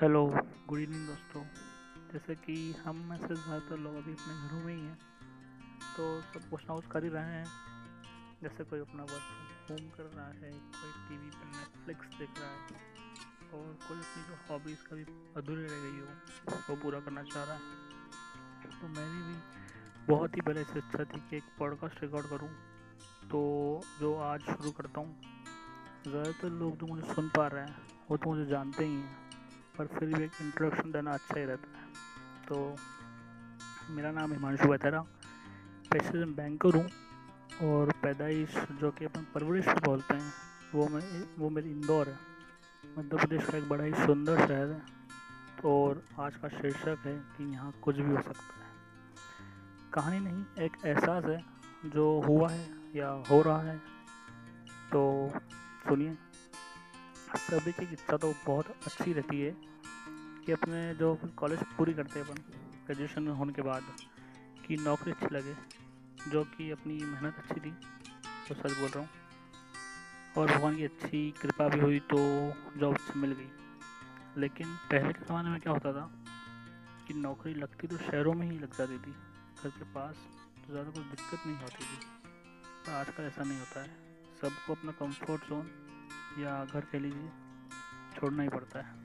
Hello good evening दोस्तों। जैसे कि हम में से ज़्यादातर लोग अभी अपने घरों में ही हैं तो सब कुछ ना कुछ कर ही रहे हैं। जैसे कोई अपना वर्क फ्रॉम होम कर रहा है, कोई टीवी पर नेटफ्लिक्स देख रहा है, और कोई अपनी जो हॉबीज़ कभी अधूरी रह गई हो, वो पूरा करना चाह रहा है। तो मेरी भी बहुत ही पहले से इच्छा थी कि एक पॉडकास्ट रिकॉर्ड करूँ। तो जो आज शुरू करता हूँ, ज़्यादातर लोग जो मुझे सुन पा रहे हैं, वो तो मुझे जानते ही हैं। पर फिर भी एक इंट्रोडक्शन देना अच्छा ही रहता है। तो मेरा नाम हिमांशु बहतेरा पैसे में बैंकर हूँ और पैदाइश जो कि अपन परवरिश बोलते हैं, वो मैं, वो मेरी इंदौर है। मध्य प्रदेश का एक बड़ा ही सुंदर शहर है और आज का शीर्षक है कि यहाँ कुछ भी हो सकता है। कहानी नहीं, एक एहसास है, जो हुआ है या हो रहा है तो सुनिए। सभी की इच्छा तो बहुत अच्छी रहती है कि अपने जो कॉलेज पूरी करते हैं अपन ग्रेजुएशन होने के बाद, कि नौकरी अच्छी लगे, जो कि अपनी मेहनत अच्छी थी तो सच बोल रहा हूँ। और भगवान की अच्छी कृपा भी हुई तो जॉब मिल गई। लेकिन पहले के ज़माने में क्या होता था कि नौकरी लगती तो शहरों में ही लग जाती थी, घर के पास तो ज़्यादा कुछ दिक्कत नहीं होती थी। पर आजकल ऐसा नहीं होता है। सबको अपना कंफर्ट जोन या घर कह लीजिए छोड़ना ही पड़ता है।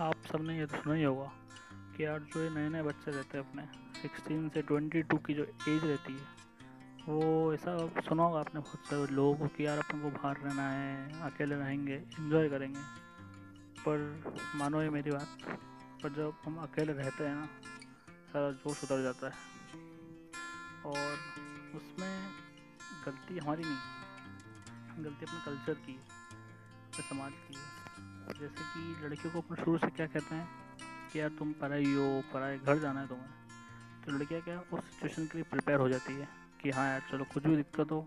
आप सबने ये तो सुना ही होगा कि यार जो नए नए बच्चे रहते हैं अपने सिक्सटीन से ट्वेंटी टू की जो एज रहती है, वो ऐसा सुना होगा आपने बहुत सारे लोगों को कि यार अपन को बाहर रहना है, अकेले रहेंगे इन्जॉय करेंगे। पर मानो ये मेरी बात, पर जब हम अकेले रहते हैं ना, सारा जोश उतर जाता है। और उसमें गलती हमारी नहीं गलती अपने कल्चर की है, अपने समाज की है। जैसे कि लड़कियों को अपने शुरू से क्या कहते हैं कि यार तुम पढ़ाई हो पढ़ाई घर जाना है तुम्हें। तो लड़कियाँ क्या उस सिचुएशन के लिए प्रिपेयर हो जाती है कि हाँ यार चलो कुछ भी दिक्कत हो,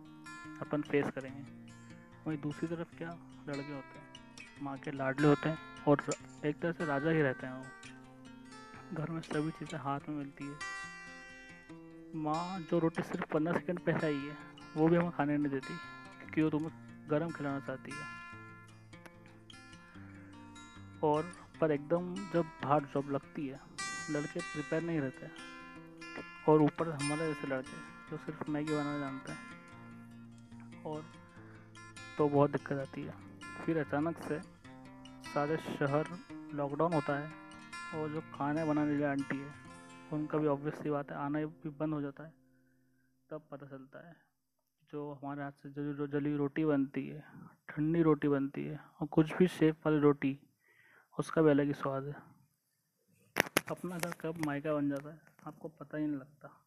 अपन फेस करेंगे। वहीं दूसरी तरफ़ क्या लड़के होते हैं, माँ के लाडले होते हैं और एक तरह से राजा ही रहते हैं वो। घर में सभी चीज़ें हाथ में मिलती है। माँ जो रोटी सिर्फ़ पंद्रह सेकंड पहले आई है, वो भी हमें खाने नहीं देती, क्योंकि वो तुम्हें गर्म खिलाना चाहती है। और, पर एकदम जब बाहर जॉब लगती है, लड़के प्रिपेयर नहीं रहते। और ऊपर हमारे जैसे लड़के, जो सिर्फ़ मैगी बनाना जानते हैं। और तो बहुत दिक्कत आती है। फिर अचानक से, सारे शहर लॉकडाउन होता है, और जो खाने बनाने वाली आंटी है, उनका भी ऑब्वियस सी बात है, आना भी बंद हो जाता है, तब पता चलता है। जो हमारे हाथ से जली जो जली रोटी बनती है, ठंडी रोटी बनती है, और कुछ भी शेप वाली रोटी, उसका भी अलग ही स्वाद है। अपना घर कब मायका बन जाता है, आपको पता ही नहीं लगता।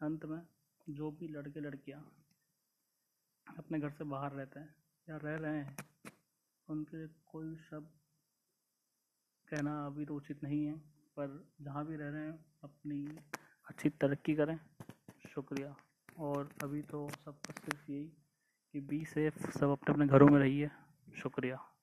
अंत में जो भी लड़के, लड़कियाँ अपने घर से बाहर रहते हैं, या रह रहे हैं, उनके लिए कोई शब्द कहना अभी तो उचित नहीं है, पर जहाँ भी रह रहे हैं, अपनी अच्छी तरक्की करें। शुक्रिया। और अभी तो सबका सिर्फ़ यही कि बी सेफ़ सब अपने अपने घरों में रहिए। शुक्रिया।